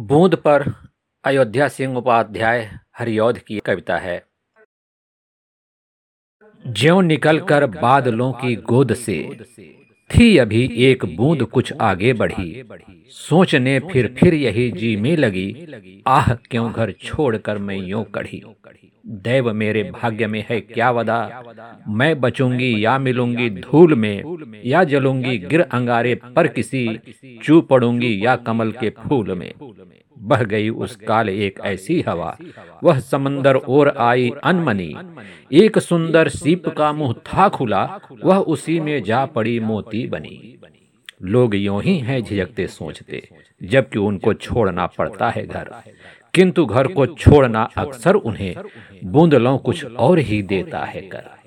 बूंद पर अयोध्या सिंह उपाध्याय हरियोध की कविता है। ज्यो निकलकर बादलों की गोद से, थी अभी एक बूंद कुछ आगे बढ़ी। सोचने फिर फिर यही जी में लगी, आह क्यों घर छोड़कर मैं यूँ कढ़ी। दैव मेरे भाग्य में है क्या वदा? मैं बचूँगी या मिलूँगी धूल में या जलूँगी गिर अंगारे पर किसी चू पड़ूँगी या कमल के फूल में। बह गई उस काल एक ऐसी हवा। वह समंदर और आई अनमनी। एक सुंदर सीप का मुँह था खुला वह उसी में जा पड़ी मोती बनी। लोग यूँ ही हैं झिझकते सोचते जबकि उनको छोड़ना पड़ता है घर। किंतु घर को छोड़ना अक्सर उन्हें बूंदलों कुछ और ही देता है कर।